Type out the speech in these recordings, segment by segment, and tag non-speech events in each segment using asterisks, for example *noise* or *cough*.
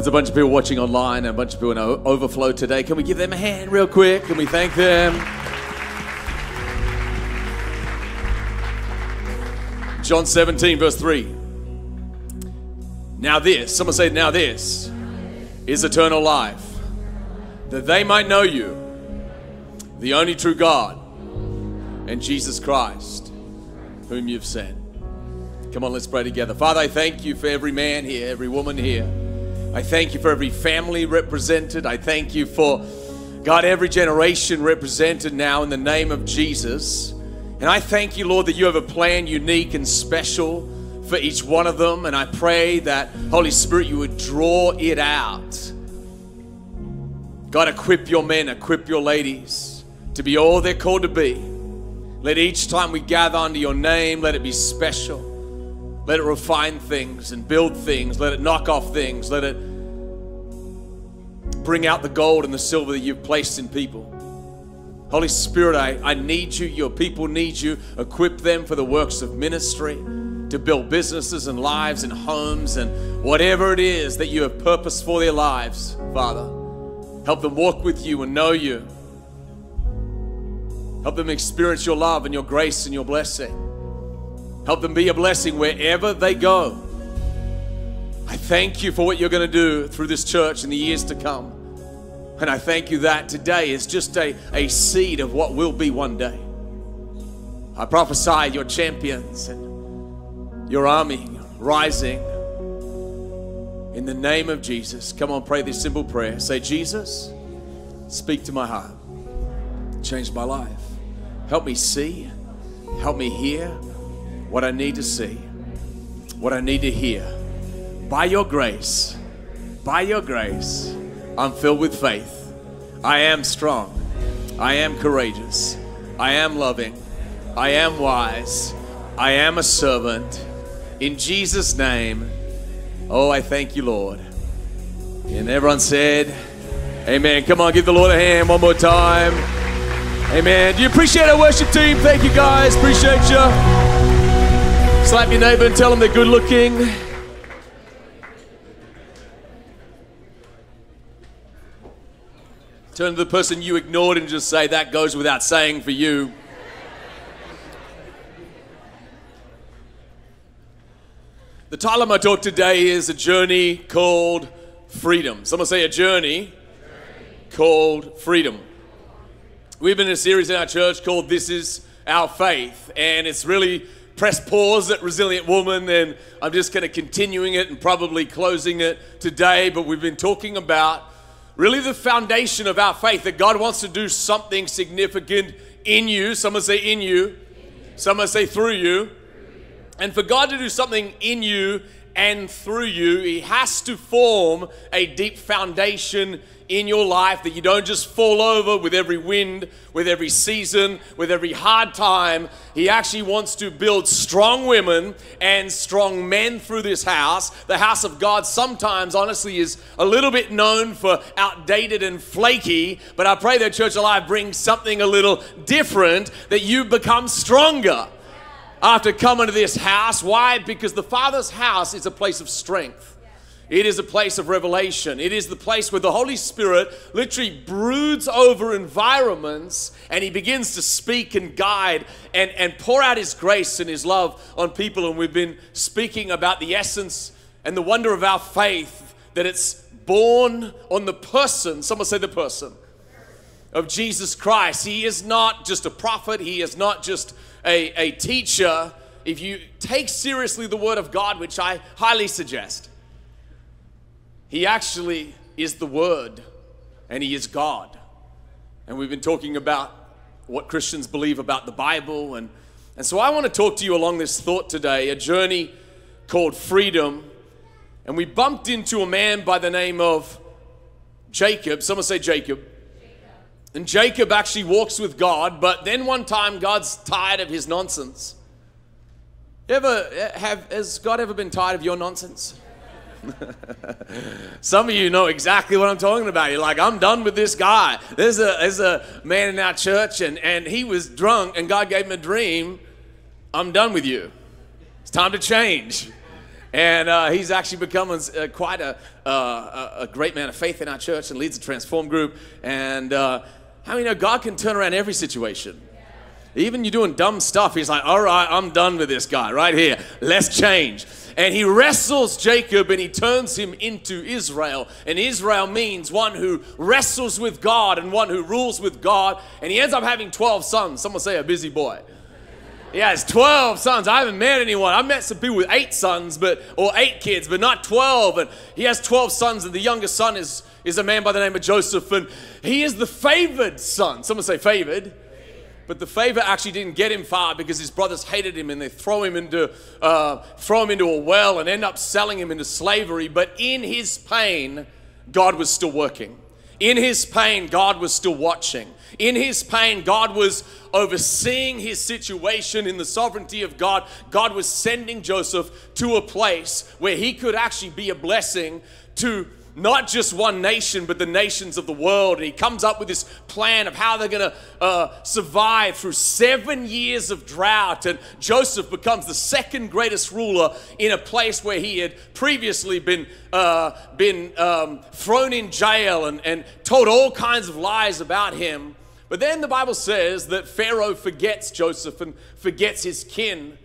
There's a bunch of people watching online and a bunch of people in overflow today. Can we give them a hand real quick? Can we thank them? John 17, verse 3. Now, this, someone say, now this is eternal life, that they might know you, the only true God, and Jesus Christ, whom you've sent. Come on, let's pray together. Father, I thank you for every man here, every woman here. I thank you for every family represented. I thank you for, God, every generation represented now in the name of Jesus. And I thank you, Lord, that you have a plan unique and special for each one of them. And I pray that, Holy Spirit, you would draw it out. God, equip your men, equip your ladies to be all they're called to be. Let each time we gather under your name, let it be special. Let it refine things and build things. Let it knock off things. Let it bring out the gold and the silver that you've placed in people. Holy Spirit, I, I need you. Your people need you. Equip them for the works of ministry, to build businesses and lives and homes and whatever it is that you have purposed for their lives, Father. Help them walk with you and know you. Help them experience your love and your grace and your blessing. Help them be a blessing wherever they go. I thank you for what you're going to do through this church in the years to come. And I thank you that today is just a, a seed of what will be one day. I prophesy your champions and your army rising in the name of Jesus. Come on, pray this simple prayer. Say, Jesus, speak to my heart, change my life. Help me see, help me hear what I need to see, what I need to hear. By your grace, by your grace, I'm filled with faith. I am strong. I am courageous. I am loving. I am wise. I am a servant. In Jesus' name, oh, I thank you, Lord. And everyone said, Amen. Come on, give the Lord a hand one more time. Amen. Do you appreciate our worship team? Thank you, guys. Appreciate you. Slap your neighbor and tell them they're good looking. Turn to the person you ignored and just say, That goes without saying for you. The title of my talk today is A Journey Called Freedom. Someone say, A Journey, Called Freedom. We've been in a series in our church called This Is Our Faith, and it's really press pause at Resilient Woman, and I'm just kind of continuing it and probably closing it today. But we've been talking about really the foundation of our faith that God wants to do something significant in you. Someone say in you, someone say through you. And for God to do something in you and through you, He has to form a deep foundation in your life that you don't just fall over with every wind, with every season, with every hard time. He actually wants to build strong women and strong men through this house. The house of God sometimes, honestly, is a little bit known for outdated and flaky, but I pray that Church Alive brings something a little different that you become stronger after coming to this house. Why? Because the Father's house is a place of strength. It is a place of revelation. It is the place where the Holy Spirit literally broods over environments and He begins to speak and guide and, and pour out His grace and His love on people. And we've been speaking about the essence and the wonder of our faith that it's born on the person, someone say the person, of Jesus Christ. He is not just a prophet, He is not just a, a teacher. If you take seriously the Word of God, which I highly suggest, he actually is the Word and He is God. And we've been talking about what Christians believe about the Bible. And, and so I want to talk to you along this thought today a journey called freedom. And we bumped into a man by the name of Jacob. Someone say Jacob. And Jacob actually walks with God, but then one time God's tired of his nonsense. Ever have has God ever been tired of your nonsense? *laughs* Some of you know exactly what I'm talking about. You're like, I'm done with this guy. There's a, there's a man in our church, and, and he was drunk, and God gave him a dream. I'm done with you. It's time to change. And uh, he's actually become uh, quite a, uh, a great man of faith in our church and leads a transform group. And uh, how many know God can turn around every situation? Even you're doing dumb stuff, he's like, all right, I'm done with this guy right here. Let's change. And he wrestles Jacob and he turns him into Israel. And Israel means one who wrestles with God and one who rules with God. And he ends up having 12 sons. Someone say a busy boy. He has 12 sons. I haven't met anyone. I've met some people with eight sons, but or eight kids, but not 12. And he has 12 sons, and the youngest son is, is a man by the name of Joseph. And he is the favored son. Someone say favored. But the favor actually didn't get him far because his brothers hated him and they throw him into uh, throw him into a well and end up selling him into slavery. But in his pain, God was still working. In his pain, God was still watching. In his pain, God was overseeing his situation in the sovereignty of God. God was sending Joseph to a place where he could actually be a blessing to not just one nation, but the nations of the world. And he comes up with this plan of how they're going to uh, survive through seven years of drought. And Joseph becomes the second greatest ruler in a place where he had previously been, uh, been um, thrown in jail and, and told all kinds of lies about him. But then the Bible says that Pharaoh forgets Joseph and forgets his kin.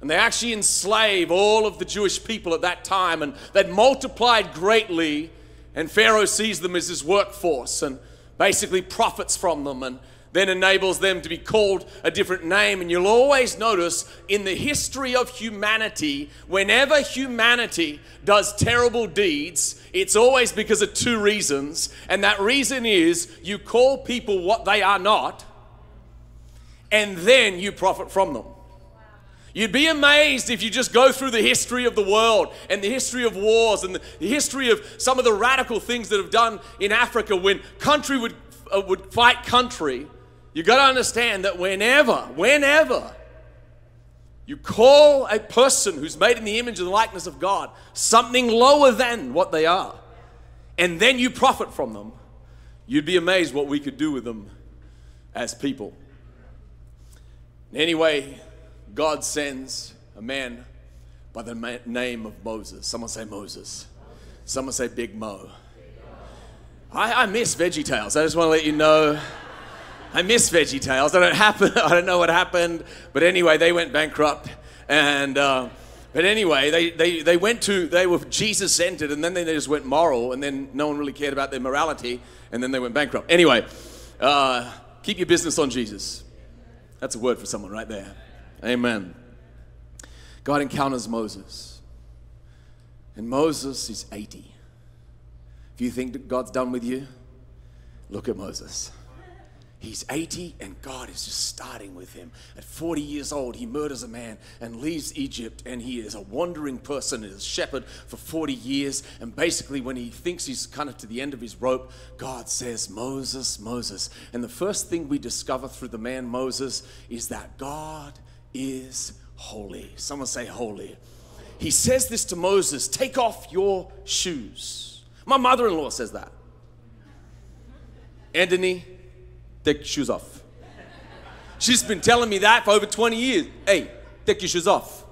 And they actually enslave all of the Jewish people at that time, and they'd multiplied greatly. And Pharaoh sees them as his workforce and basically profits from them and then enables them to be called a different name. And you'll always notice in the history of humanity, whenever humanity does terrible deeds, it's always because of two reasons. And that reason is you call people what they are not, and then you profit from them. You'd be amazed if you just go through the history of the world and the history of wars and the history of some of the radical things that have done in Africa when country would, uh, would fight country. You've got to understand that whenever, whenever you call a person who's made in the image and likeness of God something lower than what they are, and then you profit from them, you'd be amazed what we could do with them as people. Anyway, God sends a man by the name of Moses. Someone say Moses. Someone say Big Mo. I, I miss Veggie Tales. I just want to let you know. I miss Veggie Tales. I don't happen. *laughs* I don't know what happened, but anyway, they went bankrupt, and uh, but anyway, they, they they went to they were Jesus centered, and then they just went moral, and then no one really cared about their morality, and then they went bankrupt. Anyway, uh, keep your business on Jesus. That's a word for someone right there. Amen. God encounters Moses. And Moses is 80. If you think that God's done with you, look at Moses. He's 80 and God is just starting with him. At 40 years old, he murders a man and leaves Egypt, and he is a wandering person, is a shepherd for 40 years. And basically, when he thinks he's kind of to the end of his rope, God says, Moses, Moses. And the first thing we discover through the man Moses is that God is holy. Someone say holy. He says this to Moses take off your shoes. My mother in law says that. Anthony, take your shoes off. She's been telling me that for over 20 years. Hey, take your shoes off.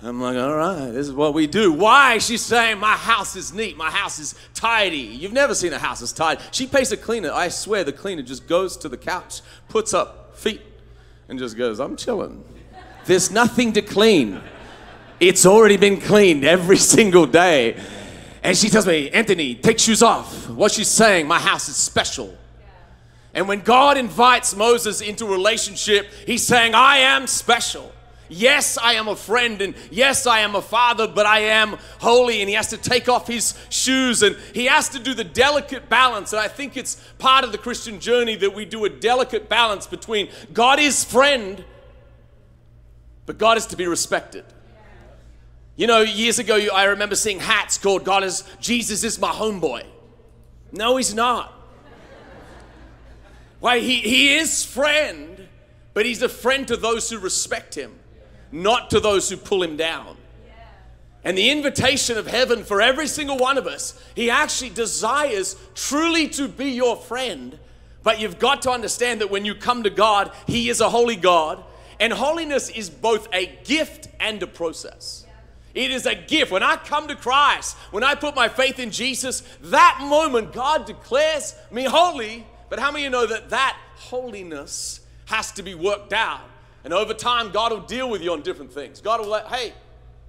I'm like, all right, this is what we do. Why? She's saying, my house is neat, my house is tidy. You've never seen a house as tidy. She pays a cleaner. I swear the cleaner just goes to the couch, puts up feet, and just goes, I'm chilling. There's nothing to clean. It's already been cleaned every *laughs* single day. And she tells me, Anthony, take shoes off. What she's saying, my house is special. And when God invites Moses into a relationship, he's saying, I am special. Yes, I am a friend, and yes, I am a father, but I am holy. And he has to take off his shoes and he has to do the delicate balance. And I think it's part of the Christian journey that we do a delicate balance between God is friend, but God is to be respected. You know, years ago, I remember seeing hats called God is Jesus is my homeboy. No, he's not. Why, he, he is friend, but he's a friend to those who respect him, not to those who pull him down. And the invitation of heaven for every single one of us, he actually desires truly to be your friend. But you've got to understand that when you come to God, he is a holy God. And holiness is both a gift and a process. It is a gift. When I come to Christ, when I put my faith in Jesus, that moment God declares me holy. But how many of you know that that holiness has to be worked out? And over time, God will deal with you on different things. God will let, hey,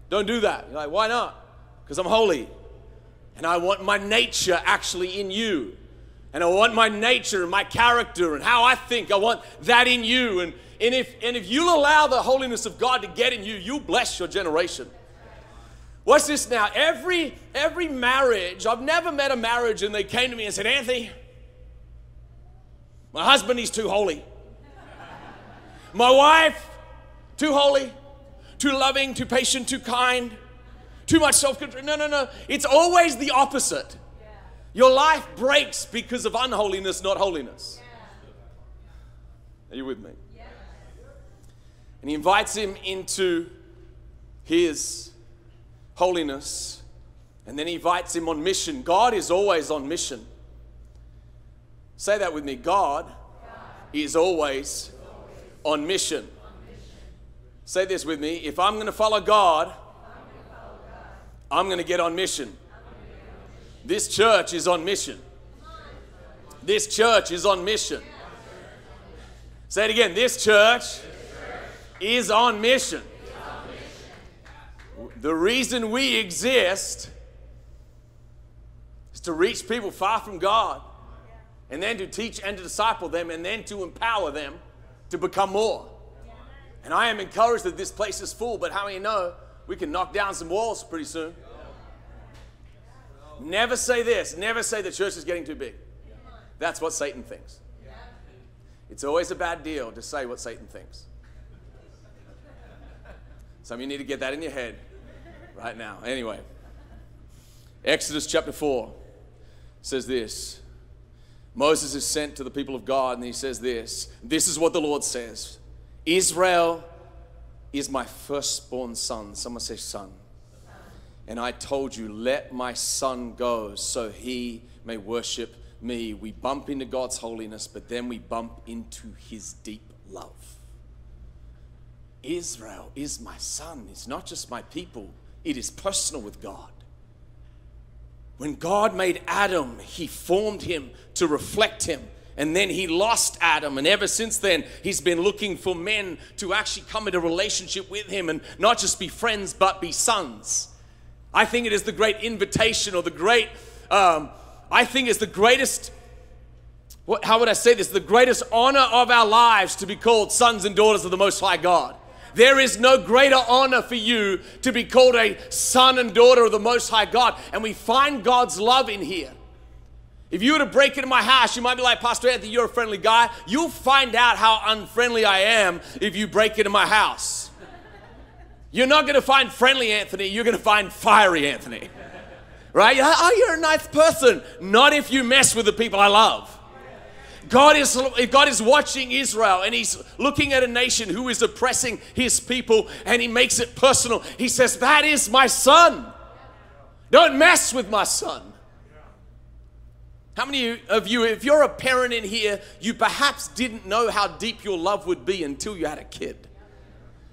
don't do that. You're like, why not? Because I'm holy. And I want my nature actually in you. And I want my nature and my character and how I think. I want that in you. And, and, if, and if you'll allow the holiness of God to get in you, you'll bless your generation. What's this now? Every every marriage, I've never met a marriage and they came to me and said, Anthony, my husband, he's too holy. My wife, too holy too loving, too patient, too kind, too much self control. No, no, no. It's always the opposite. Your life breaks because of unholiness, not holiness. Are you with me? And he invites him into his holiness, and then he invites him on mission. God is always on mission. Say that with me God, is always, always on mission. Say this with me. If I'm going to follow God, I'm going to get on mission. This church is on mission. This church is on mission. Say it again. This church is on mission. The reason we exist is to reach people far from God and then to teach and to disciple them and then to empower them to become more. And I am encouraged that this place is full, but how many know we can knock down some walls pretty soon? Never say this. Never say the church is getting too big. That's what Satan thinks. It's always a bad deal to say what Satan thinks. Some of you need to get that in your head right now. Anyway, Exodus chapter 4 says this Moses is sent to the people of God, and he says this This is what the Lord says. Israel is my firstborn son. Someone say, son. And I told you, let my son go so he may worship me. We bump into God's holiness, but then we bump into his deep love. Israel is my son. It's not just my people, it is personal with God. When God made Adam, he formed him to reflect him. And then he lost Adam. And ever since then, he's been looking for men to actually come into relationship with him and not just be friends, but be sons. I think it is the great invitation or the great, um, I think it's the greatest, what, how would I say this? The greatest honor of our lives to be called sons and daughters of the Most High God. There is no greater honor for you to be called a son and daughter of the Most High God. And we find God's love in here. If you were to break into my house, you might be like, Pastor Anthony, you're a friendly guy. You'll find out how unfriendly I am if you break into my house. You're not going to find friendly Anthony, you're going to find fiery Anthony. Right? oh, you're a nice person. Not if you mess with the people I love. God is, if God is watching Israel and He's looking at a nation who is oppressing His people and He makes it personal. He says, That is my son. Don't mess with my son. How many of you, if you're a parent in here, you perhaps didn't know how deep your love would be until you had a kid?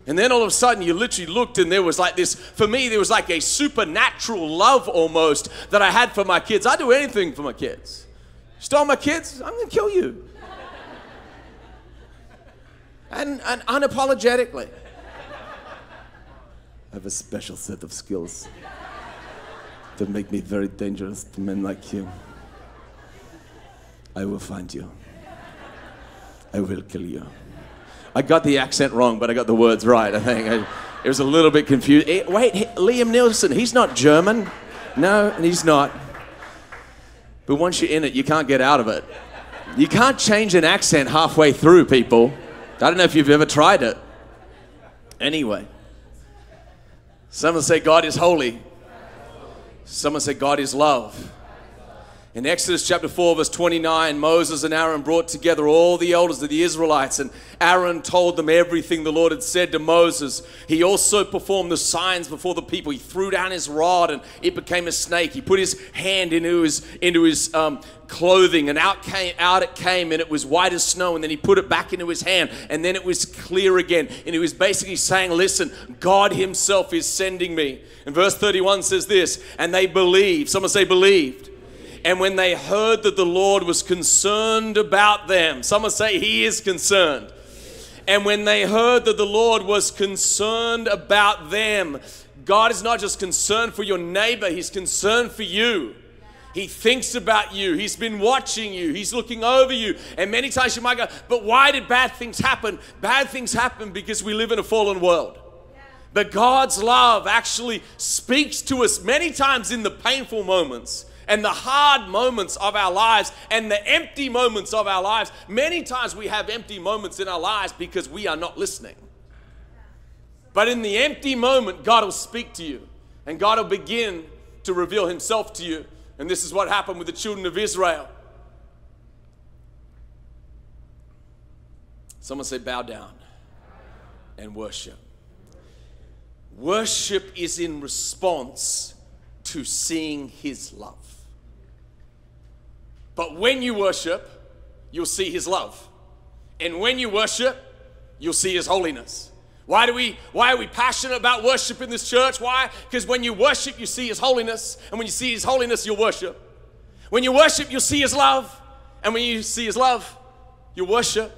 And then all of a sudden you literally looked and there was like this, for me, there was like a supernatural love almost that I had for my kids. I'd do anything for my kids. Stole my kids, I'm gonna kill you. And, and unapologetically. I have a special set of skills that make me very dangerous to men like you. I will find you. I will kill you. I got the accent wrong, but I got the words right, I think. I, it was a little bit confused. Eh, wait, Liam Neeson, he's not German. No, he's not. But once you're in it, you can't get out of it. You can't change an accent halfway through, people. I don't know if you've ever tried it. Anyway, someone say God is holy. Someone say God is love. In Exodus chapter 4, verse 29, Moses and Aaron brought together all the elders of the Israelites, and Aaron told them everything the Lord had said to Moses. He also performed the signs before the people. He threw down his rod, and it became a snake. He put his hand into his, into his um, clothing, and out, came, out it came, and it was white as snow. And then he put it back into his hand, and then it was clear again. And he was basically saying, Listen, God Himself is sending me. And verse 31 says this, and they believed. Someone say, believed and when they heard that the Lord was concerned about them, someone say, He is concerned. And when they heard that the Lord was concerned about them, God is not just concerned for your neighbor, He's concerned for you. He thinks about you. He's been watching you. He's looking over you. And many times you might go, but why did bad things happen? Bad things happen because we live in a fallen world. But God's love actually speaks to us many times in the painful moments and the hard moments of our lives and the empty moments of our lives. Many times we have empty moments in our lives because we are not listening. But in the empty moment, God will speak to you and God will begin to reveal Himself to you. And this is what happened with the children of Israel. Someone say, bow down and worship. Worship is in response to seeing His love. But when you worship, you'll see his love. And when you worship, you'll see his holiness. Why do we why are we passionate about worship in this church? Why? Because when you worship, you see his holiness, and when you see his holiness, you'll worship. When you worship, you'll see his love, and when you see his love, you worship.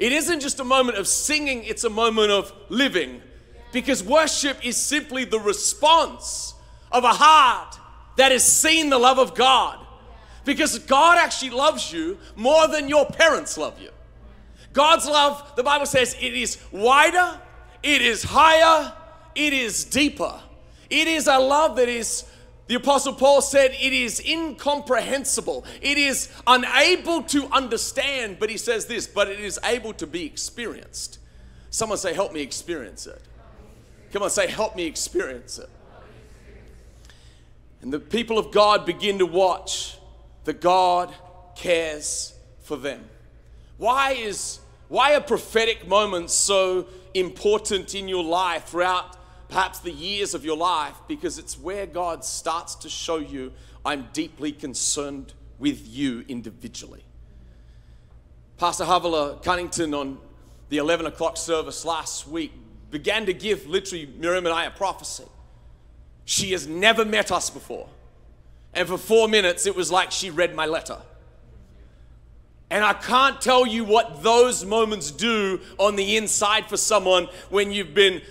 It isn't just a moment of singing, it's a moment of living. Because worship is simply the response of a heart that has seen the love of God because God actually loves you more than your parents love you. God's love, the Bible says, it is wider, it is higher, it is deeper. It is a love that is, the Apostle Paul said, it is incomprehensible. It is unable to understand, but he says this, but it is able to be experienced. Someone say, Help me experience it. Come on, say, Help me experience it. And the people of God begin to watch that God cares for them. Why is why are prophetic moments so important in your life throughout perhaps the years of your life? Because it's where God starts to show you, I'm deeply concerned with you individually. Pastor Havilah Cunnington on the 11 o'clock service last week began to give literally Miriam and I a prophecy. She has never met us before. And for four minutes, it was like she read my letter. And I can't tell you what those moments do on the inside for someone when you've been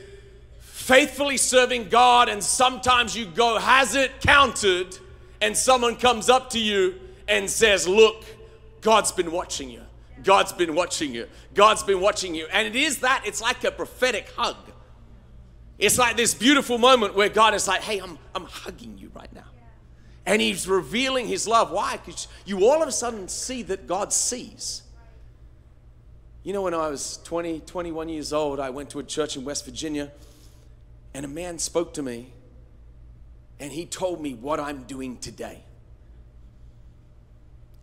faithfully serving God and sometimes you go, Has it counted? And someone comes up to you and says, Look, God's been watching you. God's been watching you. God's been watching you. And it is that, it's like a prophetic hug. It's like this beautiful moment where God is like, Hey, I'm, I'm hugging you right now. And he's revealing his love. Why? Because you all of a sudden see that God sees. You know, when I was 20, 21 years old, I went to a church in West Virginia, and a man spoke to me, and he told me what I'm doing today.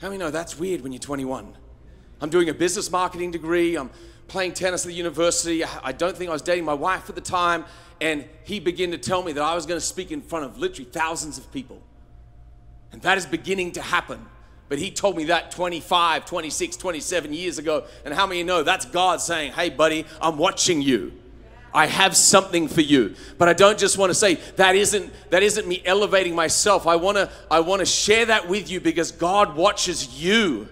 How many know that's weird when you're 21? I'm doing a business marketing degree, I'm playing tennis at the university. I don't think I was dating my wife at the time, and he began to tell me that I was going to speak in front of literally thousands of people. And that is beginning to happen. But he told me that 25, 26, 27 years ago. And how many know that's God saying, hey, buddy, I'm watching you. I have something for you. But I don't just want to say that isn't that isn't me elevating myself. I want to I want to share that with you because God watches you.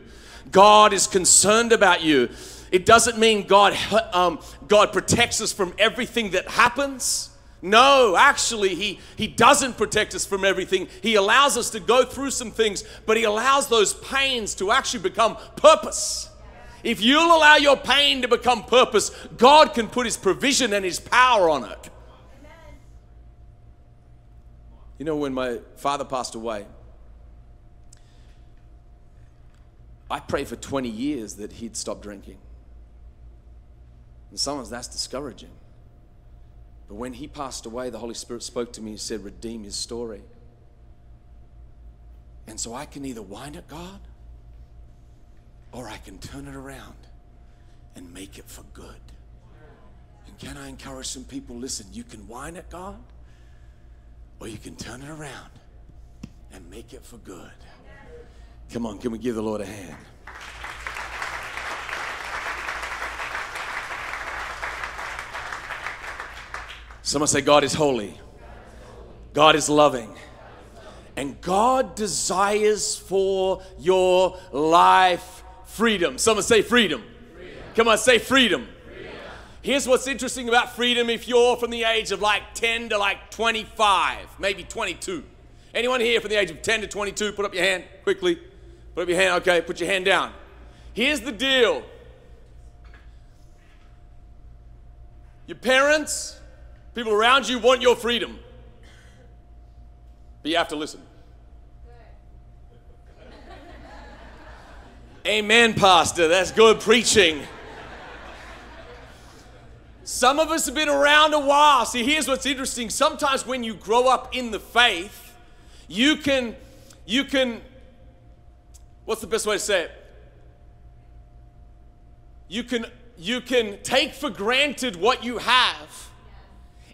God is concerned about you. It doesn't mean God um, God protects us from everything that happens. No, actually, he, he doesn't protect us from everything. He allows us to go through some things, but He allows those pains to actually become purpose. If you'll allow your pain to become purpose, God can put His provision and His power on it. You know, when my father passed away, I prayed for 20 years that he'd stop drinking. And sometimes that's discouraging. But when he passed away, the Holy Spirit spoke to me and said, Redeem his story. And so I can either whine at God or I can turn it around and make it for good. And can I encourage some people listen, you can whine at God or you can turn it around and make it for good. Come on, can we give the Lord a hand? Someone say, God is holy, God is loving, and God desires for your life freedom. Someone say, freedom. freedom. Come on, say, freedom. freedom. Here's what's interesting about freedom if you're from the age of like 10 to like 25, maybe 22. Anyone here from the age of 10 to 22? Put up your hand quickly. Put up your hand. Okay, put your hand down. Here's the deal your parents, people around you want your freedom, but you have to listen. *laughs* Amen, Pastor. That's good preaching. Some of us have been around a while. See, here's what's interesting. Sometimes when you grow up in the faith, you can, you can, what's the best way to say it? You can, you can take for granted what you have.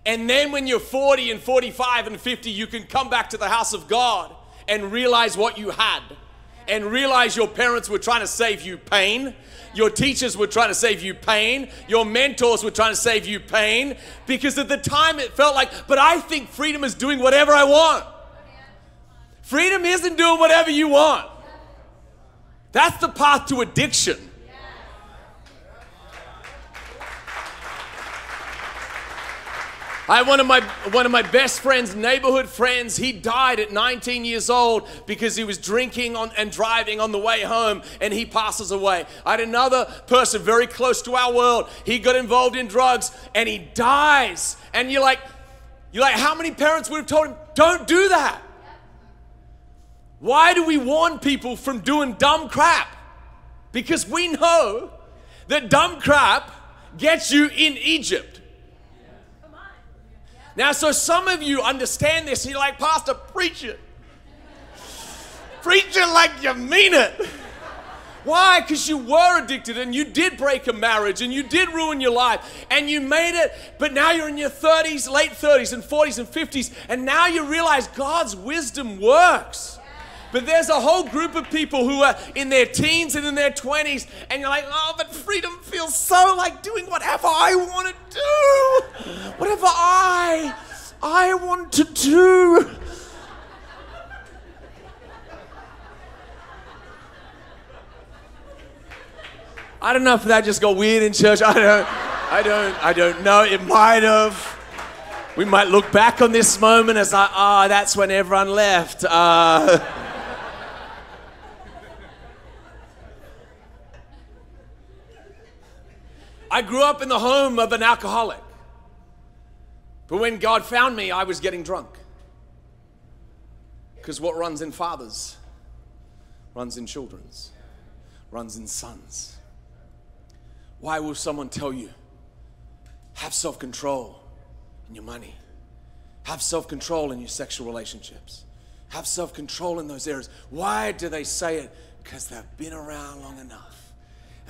And then when you're 40 and 45 and 50, you can come back to the house of God and realize what you had and realize your parents were trying to save you pain. Your teachers were trying to save you pain. Your mentors were trying to save you pain because at the time it felt like, but I think freedom is doing whatever I want. Freedom isn't doing whatever you want. That's the path to addiction. I have one of my one of my best friends, neighborhood friends. He died at 19 years old because he was drinking on, and driving on the way home, and he passes away. I had another person very close to our world. He got involved in drugs and he dies. And you're like, you're like, how many parents would have told him, don't do that? Why do we warn people from doing dumb crap? Because we know that dumb crap gets you in Egypt. Now, so some of you understand this, you're like, Pastor, preach it. preach it like you mean it. Why? Because you were addicted and you did break a marriage and you did ruin your life and you made it, but now you're in your 30s, late 30s and 40s and 50s, and now you realize God's wisdom works. But there's a whole group of people who are in their teens and in their 20s, and you're like, oh, but freedom feels so like doing whatever I want to do. Whatever I, I want to do. I don't know if that just got weird in church. I don't, I don't, I don't know. It might have. We might look back on this moment as like, ah, oh, that's when everyone left. Uh, I grew up in the home of an alcoholic. But when God found me, I was getting drunk. Because what runs in fathers runs in children's, runs in sons. Why will someone tell you, have self control in your money, have self control in your sexual relationships, have self control in those areas? Why do they say it? Because they've been around long enough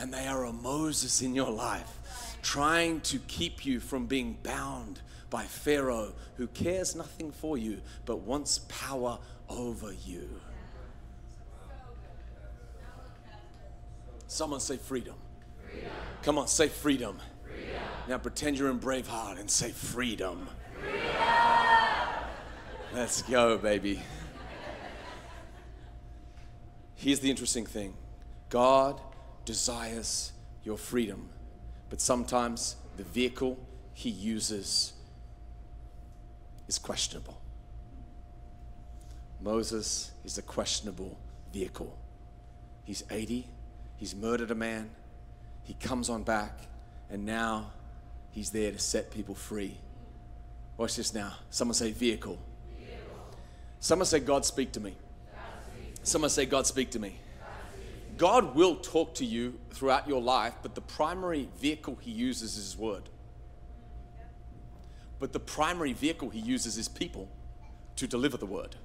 and they are a Moses in your life, trying to keep you from being bound by Pharaoh, who cares nothing for you but wants power over you. Someone say freedom. freedom. Come on, say freedom. freedom. Now pretend you're in Braveheart and say freedom. freedom. Let's go, baby. Here's the interesting thing God desires your freedom, but sometimes the vehicle he uses is questionable. Moses is a questionable vehicle. He's 80, he's murdered a man, he comes on back, and now he's there to set people free. Watch this now. Someone say, vehicle. vehicle. Someone say, God, speak to me. Someone say, God, speak to me. God will talk to you throughout your life, but the primary vehicle he uses is his word. But the primary vehicle he uses is people to deliver the word.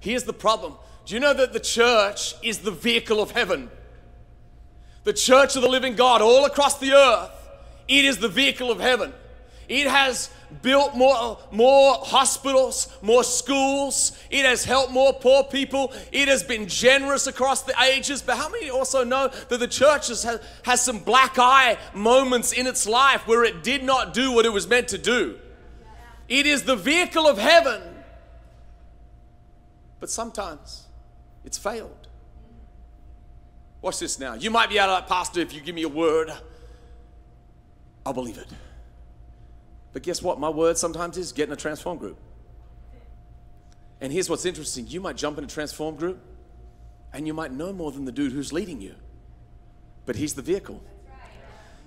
Here's the problem Do you know that the church is the vehicle of heaven? The church of the living God all across the earth, it is the vehicle of heaven. It has built more, more hospitals, more schools. It has helped more poor people. It has been generous across the ages. But how many also know that the church has, has some black eye moments in its life where it did not do what it was meant to do? It is the vehicle of heaven. But sometimes it's failed. Watch this now. You might be out of that, Pastor, if you give me a word, I'll believe it. But guess what? My word sometimes is get in a transform group. And here's what's interesting you might jump in a transform group and you might know more than the dude who's leading you. But he's the vehicle.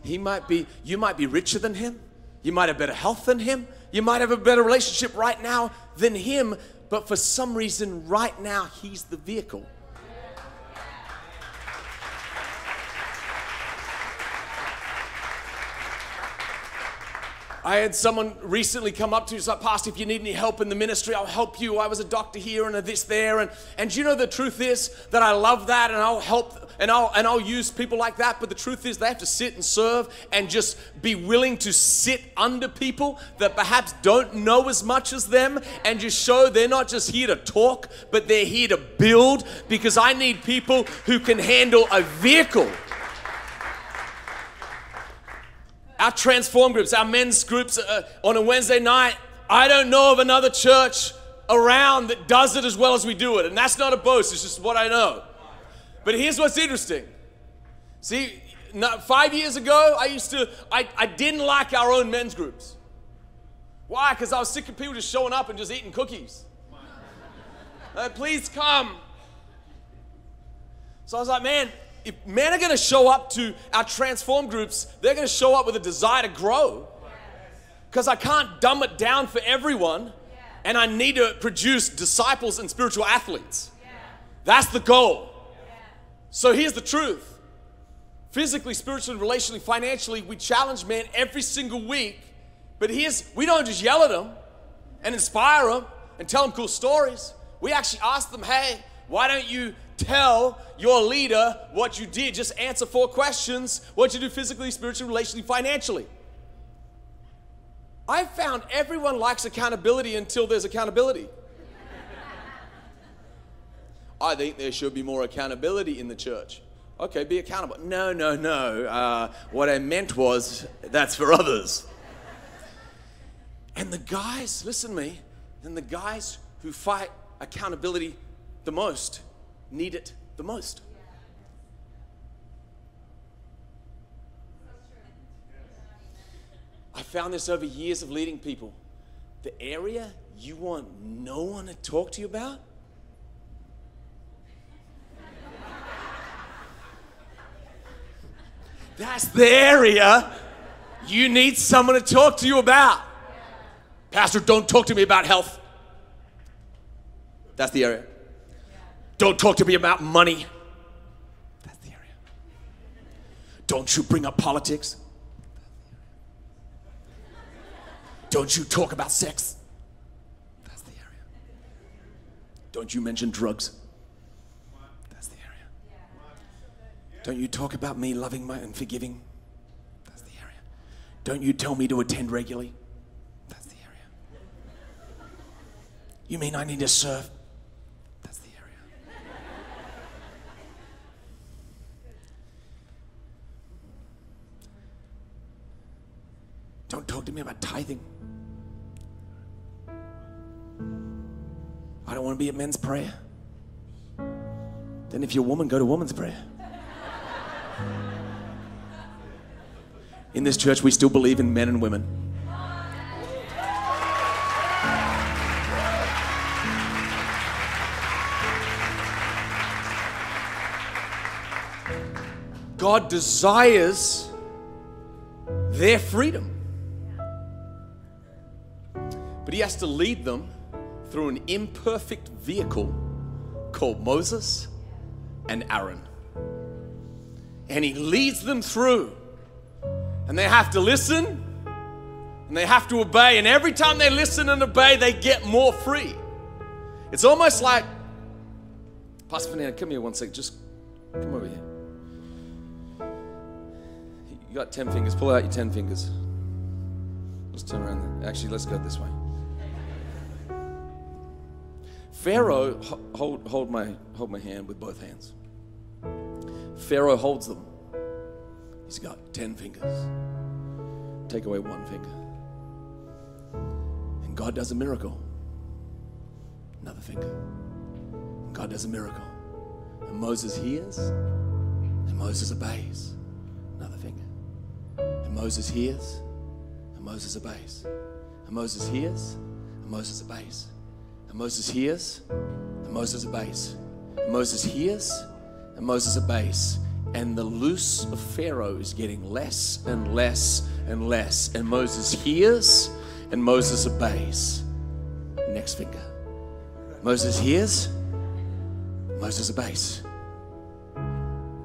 He might be, you might be richer than him. You might have better health than him. You might have a better relationship right now than him. But for some reason, right now, he's the vehicle. I had someone recently come up to me say, Pastor, if you need any help in the ministry, I'll help you. I was a doctor here and a this there. And, and you know the truth is that I love that and I'll help and I'll and I'll use people like that. But the truth is they have to sit and serve and just be willing to sit under people that perhaps don't know as much as them and just show they're not just here to talk, but they're here to build because I need people who can handle a vehicle our transform groups, our men's groups uh, on a Wednesday night, I don't know of another church around that does it as well as we do it. And that's not a boast, it's just what I know. But here's what's interesting. See, five years ago, I used to, I, I didn't like our own men's groups. Why? Because I was sick of people just showing up and just eating cookies. Uh, please come. So I was like, man, if men are going to show up to our transform groups, they're going to show up with a desire to grow. Because I can't dumb it down for everyone, and I need to produce disciples and spiritual athletes. That's the goal. So here's the truth physically, spiritually, relationally, financially, we challenge men every single week. But here's, we don't just yell at them and inspire them and tell them cool stories. We actually ask them, hey, why don't you tell your leader what you did. Just answer four questions what you do physically, spiritually, relationally, financially. I found everyone likes accountability until there's accountability. *laughs* I think there should be more accountability in the church. Okay, be accountable. No, no, no. Uh, what I meant was that's for others. And the guys, listen to me, and the guys who fight accountability the most need it the most. I found this over years of leading people. The area you want no one to talk to you about? That's the area you need someone to talk to you about. Pastor, don't talk to me about health. That's the area. Don't talk to me about money. That's the area. Don't you bring up politics. Don't you talk about sex. That's the area. Don't you mention drugs. That's the area. Don't you talk about me loving my and forgiving. That's the area. Don't you tell me to attend regularly. That's the area. You mean I need to serve? Don't talk to me about tithing. I don't want to be at men's prayer. Then, if you're a woman, go to woman's prayer. In this church, we still believe in men and women. God desires their freedom. But he has to lead them through an imperfect vehicle called Moses and Aaron. And he leads them through. And they have to listen and they have to obey. And every time they listen and obey, they get more free. It's almost like Pastor Fernando, come here one second. Just come over here. You got 10 fingers. Pull out your 10 fingers. Let's turn around. Actually, let's go this way. Pharaoh, hold, hold, my, hold my hand with both hands. Pharaoh holds them. He's got 10 fingers. Take away one finger. And God does a miracle. Another finger. And God does a miracle. And Moses hears, and Moses obeys. Another finger. And Moses hears, and Moses obeys. And Moses hears, and Moses obeys. And Moses hears, and Moses obeys. And Moses hears, and Moses obeys. And the loose of Pharaoh is getting less and less and less. And Moses hears, and Moses obeys. Next finger. Moses hears, Moses obeys.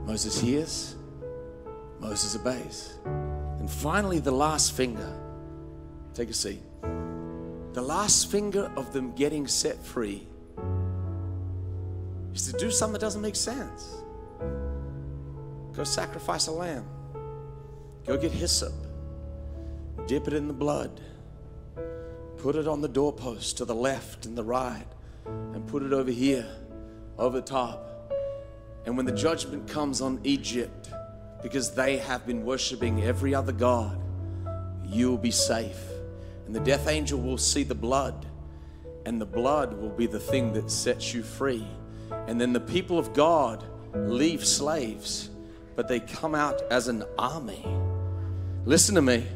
Moses hears, Moses obeys. And finally, the last finger. Take a seat. The last finger of them getting set free is to do something that doesn't make sense. Go sacrifice a lamb. Go get hyssop. Dip it in the blood. Put it on the doorpost to the left and the right. And put it over here, over top. And when the judgment comes on Egypt, because they have been worshiping every other God, you will be safe and the death angel will see the blood, and the blood will be the thing that sets you free. And then the people of God leave slaves, but they come out as an army. Listen to me.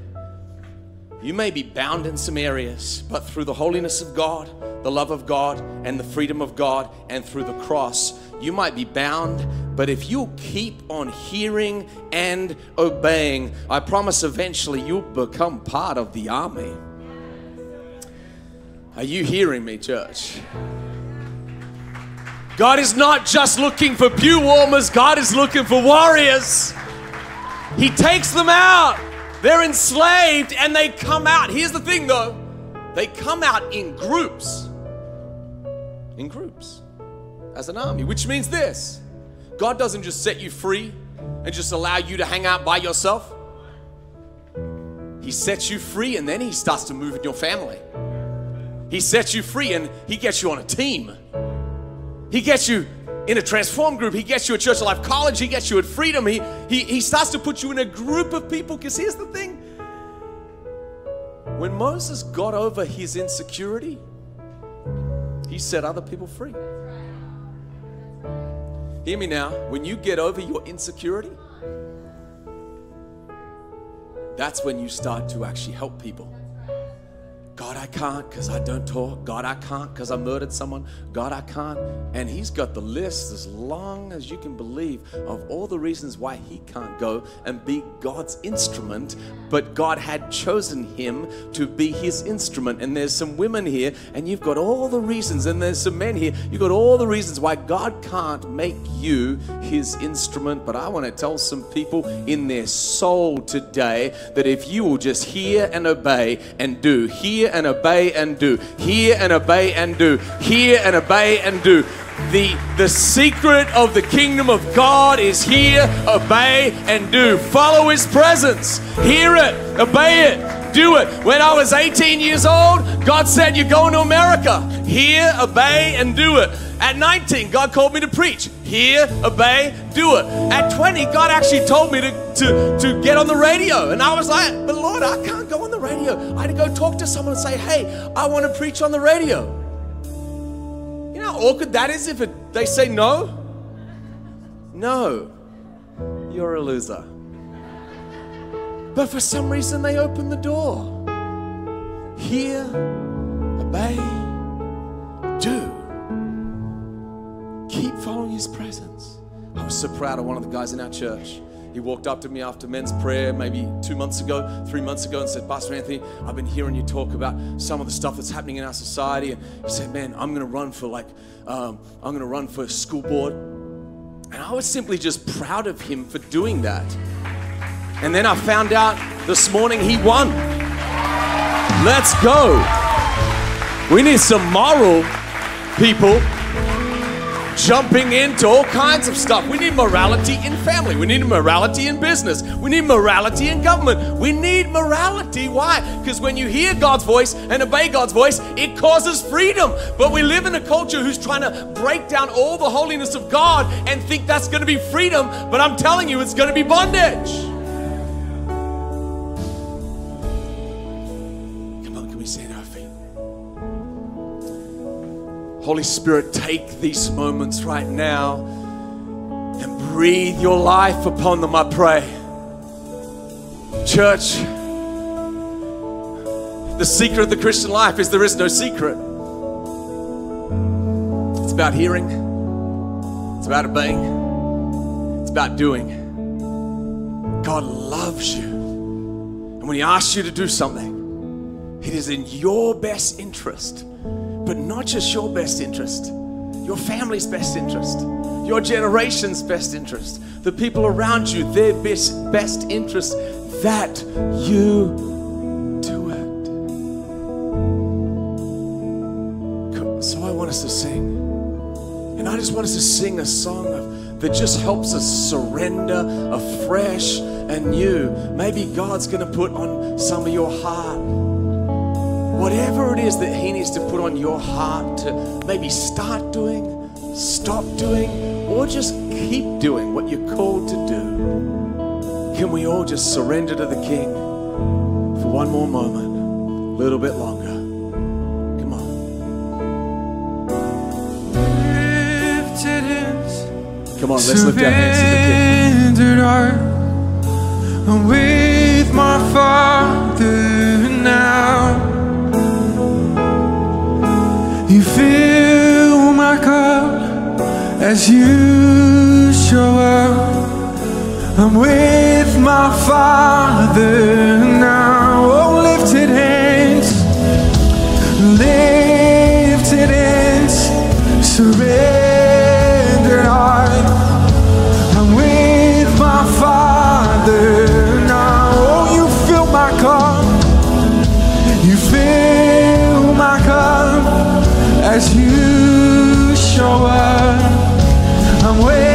You may be bound in some areas, but through the holiness of God, the love of God, and the freedom of God, and through the cross, you might be bound. But if you keep on hearing and obeying, I promise eventually you'll become part of the army. Are you hearing me, church? God is not just looking for pew warmers, God is looking for warriors. He takes them out. They're enslaved and they come out. Here's the thing though they come out in groups. In groups. As an army, which means this God doesn't just set you free and just allow you to hang out by yourself. He sets you free and then He starts to move in your family. He sets you free and He gets you on a team. He gets you in a transform group. He gets you at Church Alive College. He gets you at Freedom. He, he, he starts to put you in a group of people. Because here's the thing when Moses got over his insecurity, he set other people free. Hear me now. When you get over your insecurity, that's when you start to actually help people. God, I can't because I don't talk. God, I can't because I murdered someone. God, I can't. And he's got the list as long as you can believe of all the reasons why he can't go and be God's instrument. But God had chosen him to be his instrument. And there's some women here, and you've got all the reasons. And there's some men here, you've got all the reasons why God can't make you his instrument. But I want to tell some people in their soul today that if you will just hear and obey and do, hear and obey and do. Hear and obey and do. Hear and obey and do. The, the secret of the kingdom of God is hear, obey, and do. Follow his presence. Hear it, obey it, do it. When I was 18 years old, God said, You're going to America. Hear, obey, and do it. At 19, God called me to preach. Hear, obey, do it. At 20, God actually told me to, to, to get on the radio. And I was like, but Lord, I can't go on the radio. I had to go talk to someone and say, hey, I want to preach on the radio. You know how awkward that is if it, they say no? No, you're a loser. But for some reason, they open the door. Hear, obey, do keep following His presence. I was so proud of one of the guys in our church. He walked up to me after men's prayer maybe two months ago, three months ago, and said, Pastor Anthony, I've been hearing you talk about some of the stuff that's happening in our society. And he said, Man, I'm going to run for like, um, I'm going to run for school board. And I was simply just proud of him for doing that. And then I found out this morning he won. Let's go. We need some moral people jumping into all kinds of stuff. We need morality in family. We need morality in business. We need morality in government. We need morality. Why? Because when you hear God's voice and obey God's voice, it causes freedom. But we live in a culture who's trying to break down all the holiness of God and think that's going to be freedom. But I'm telling you, it's going to be bondage. Holy Spirit, take these moments right now and breathe your life upon them, I pray. Church, the secret of the Christian life is there is no secret. It's about hearing, it's about obeying, it's about doing. God loves you. And when He asks you to do something, it is in your best interest, but not just your best interest, your family's best interest, your generation's best interest, the people around you, their best, best interest, that you do it. So I want us to sing. And I just want us to sing a song of, that just helps us surrender afresh and new. Maybe God's going to put on some of your heart whatever it is that He needs to put on your heart to maybe start doing, stop doing, or just keep doing what you're called to do. Can we all just surrender to the King for one more moment, a little bit longer? Come on. lifted hands, Come on, let's lift our hands to the King. with my Father as you show up. I'm with my Father now. Oh, lifted hands lifted hands, surrendered heart. I'm with my Father now. Oh, you fill my cup, you fill my cup as you show up. I'm with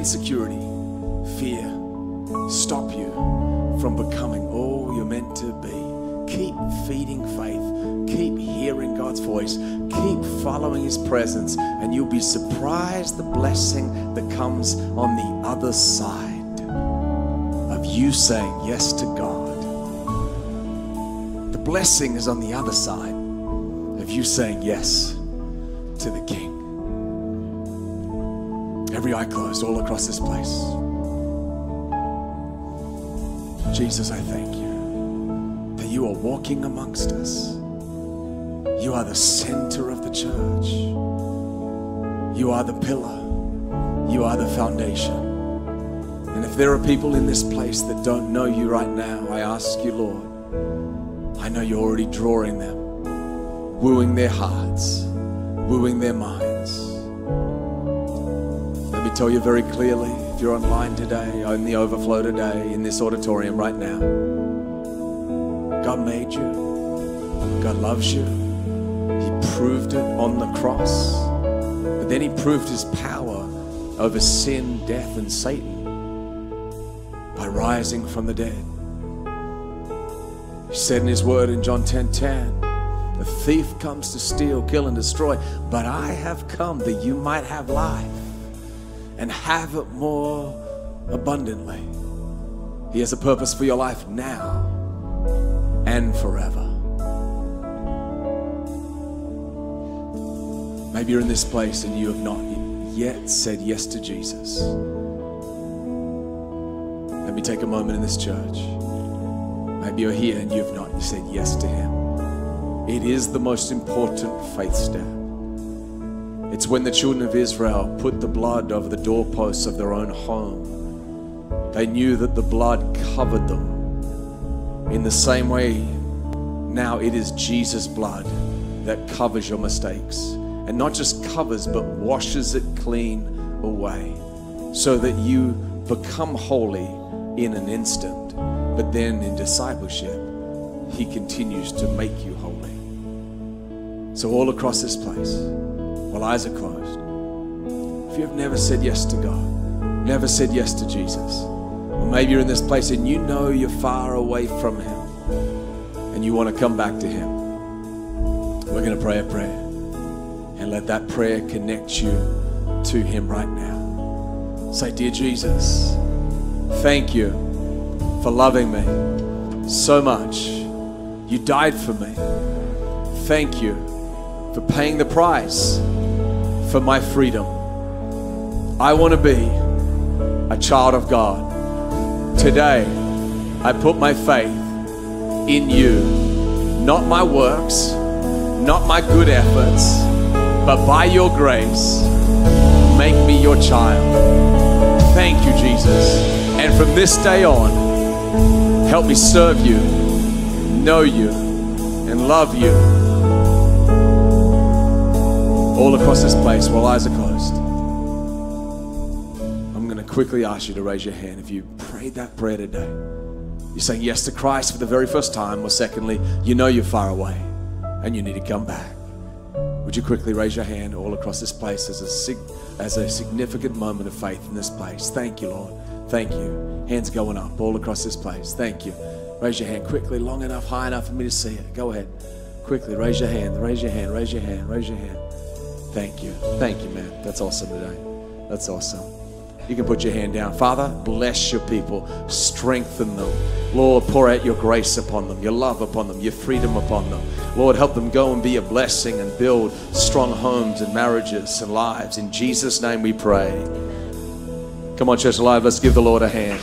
insecurity, fear stop you from becoming all you're meant to be. Keep feeding faith. Keep hearing God's voice. Keep following His presence, and you'll be surprised the blessing that comes on the other side of you saying yes to God. The blessing is on the other side of you saying yes to the King. Every eye closed all across this place. Jesus, I thank you that you are walking amongst us. You are the center of the church. You are the pillar. You are the foundation. And if there are people in this place that don't know you right now, I ask you, Lord, I know you're already drawing them, wooing their hearts, wooing their minds. Me tell you very clearly if you're online today, in the overflow today, in this auditorium right now, God made you, God loves you. He proved it on the cross, but then He proved His power over sin, death, and Satan by rising from the dead. He said in His word in John 10 10, the thief comes to steal, kill, and destroy, but I have come that you might have life and have it more abundantly. He has a purpose for your life now and forever. Maybe you're in this place and you have not yet said yes to Jesus. Let me take a moment in this church. Maybe you're here and you have not said yes to Him. It is the most important faith step. It's when the children of Israel put the blood over the doorposts of their own home. They knew that the blood covered them. In the same way, now it is Jesus' blood that covers your mistakes. And not just covers, but washes it clean away. So that you become holy in an instant. But then in discipleship, He continues to make you holy. So, all across this place, while eyes are closed, if you've never said yes to God, never said yes to Jesus, or maybe you're in this place and you know you're far away from Him and you want to come back to Him, we're going to pray a prayer and let that prayer connect you to Him right now. Say, Dear Jesus, thank you for loving me so much. You died for me. Thank you for paying the price for my freedom. I want to be a child of God. Today, I put my faith in you, not my works, not my good efforts, but by your grace, make me your child. Thank you, Jesus. And from this day on, help me serve you, know you, and love you all across this place while eyes are closed. I'm going to quickly ask you to raise your hand if you prayed that prayer today. You're saying yes to Christ for the very first time, or secondly, you know you're far away and you need to come back. Would you quickly raise your hand all across this place as a, sig- as a significant moment of faith in this place? Thank you, Lord. Thank you. Hands going up all across this place. Thank you. Raise your hand quickly, long enough, high enough for me to see it. Go ahead. Quickly, raise your hand, raise your hand, raise your hand, raise your hand. Thank you. Thank you, man. That's awesome today. That's awesome. You can put your hand down. Father, bless your people, strengthen them. Lord, pour out your grace upon them, your love upon them, your freedom upon them. Lord, help them go and be a blessing and build strong homes and marriages and lives. In Jesus' name we pray. Come on, Church Alive, let's give the Lord a hand.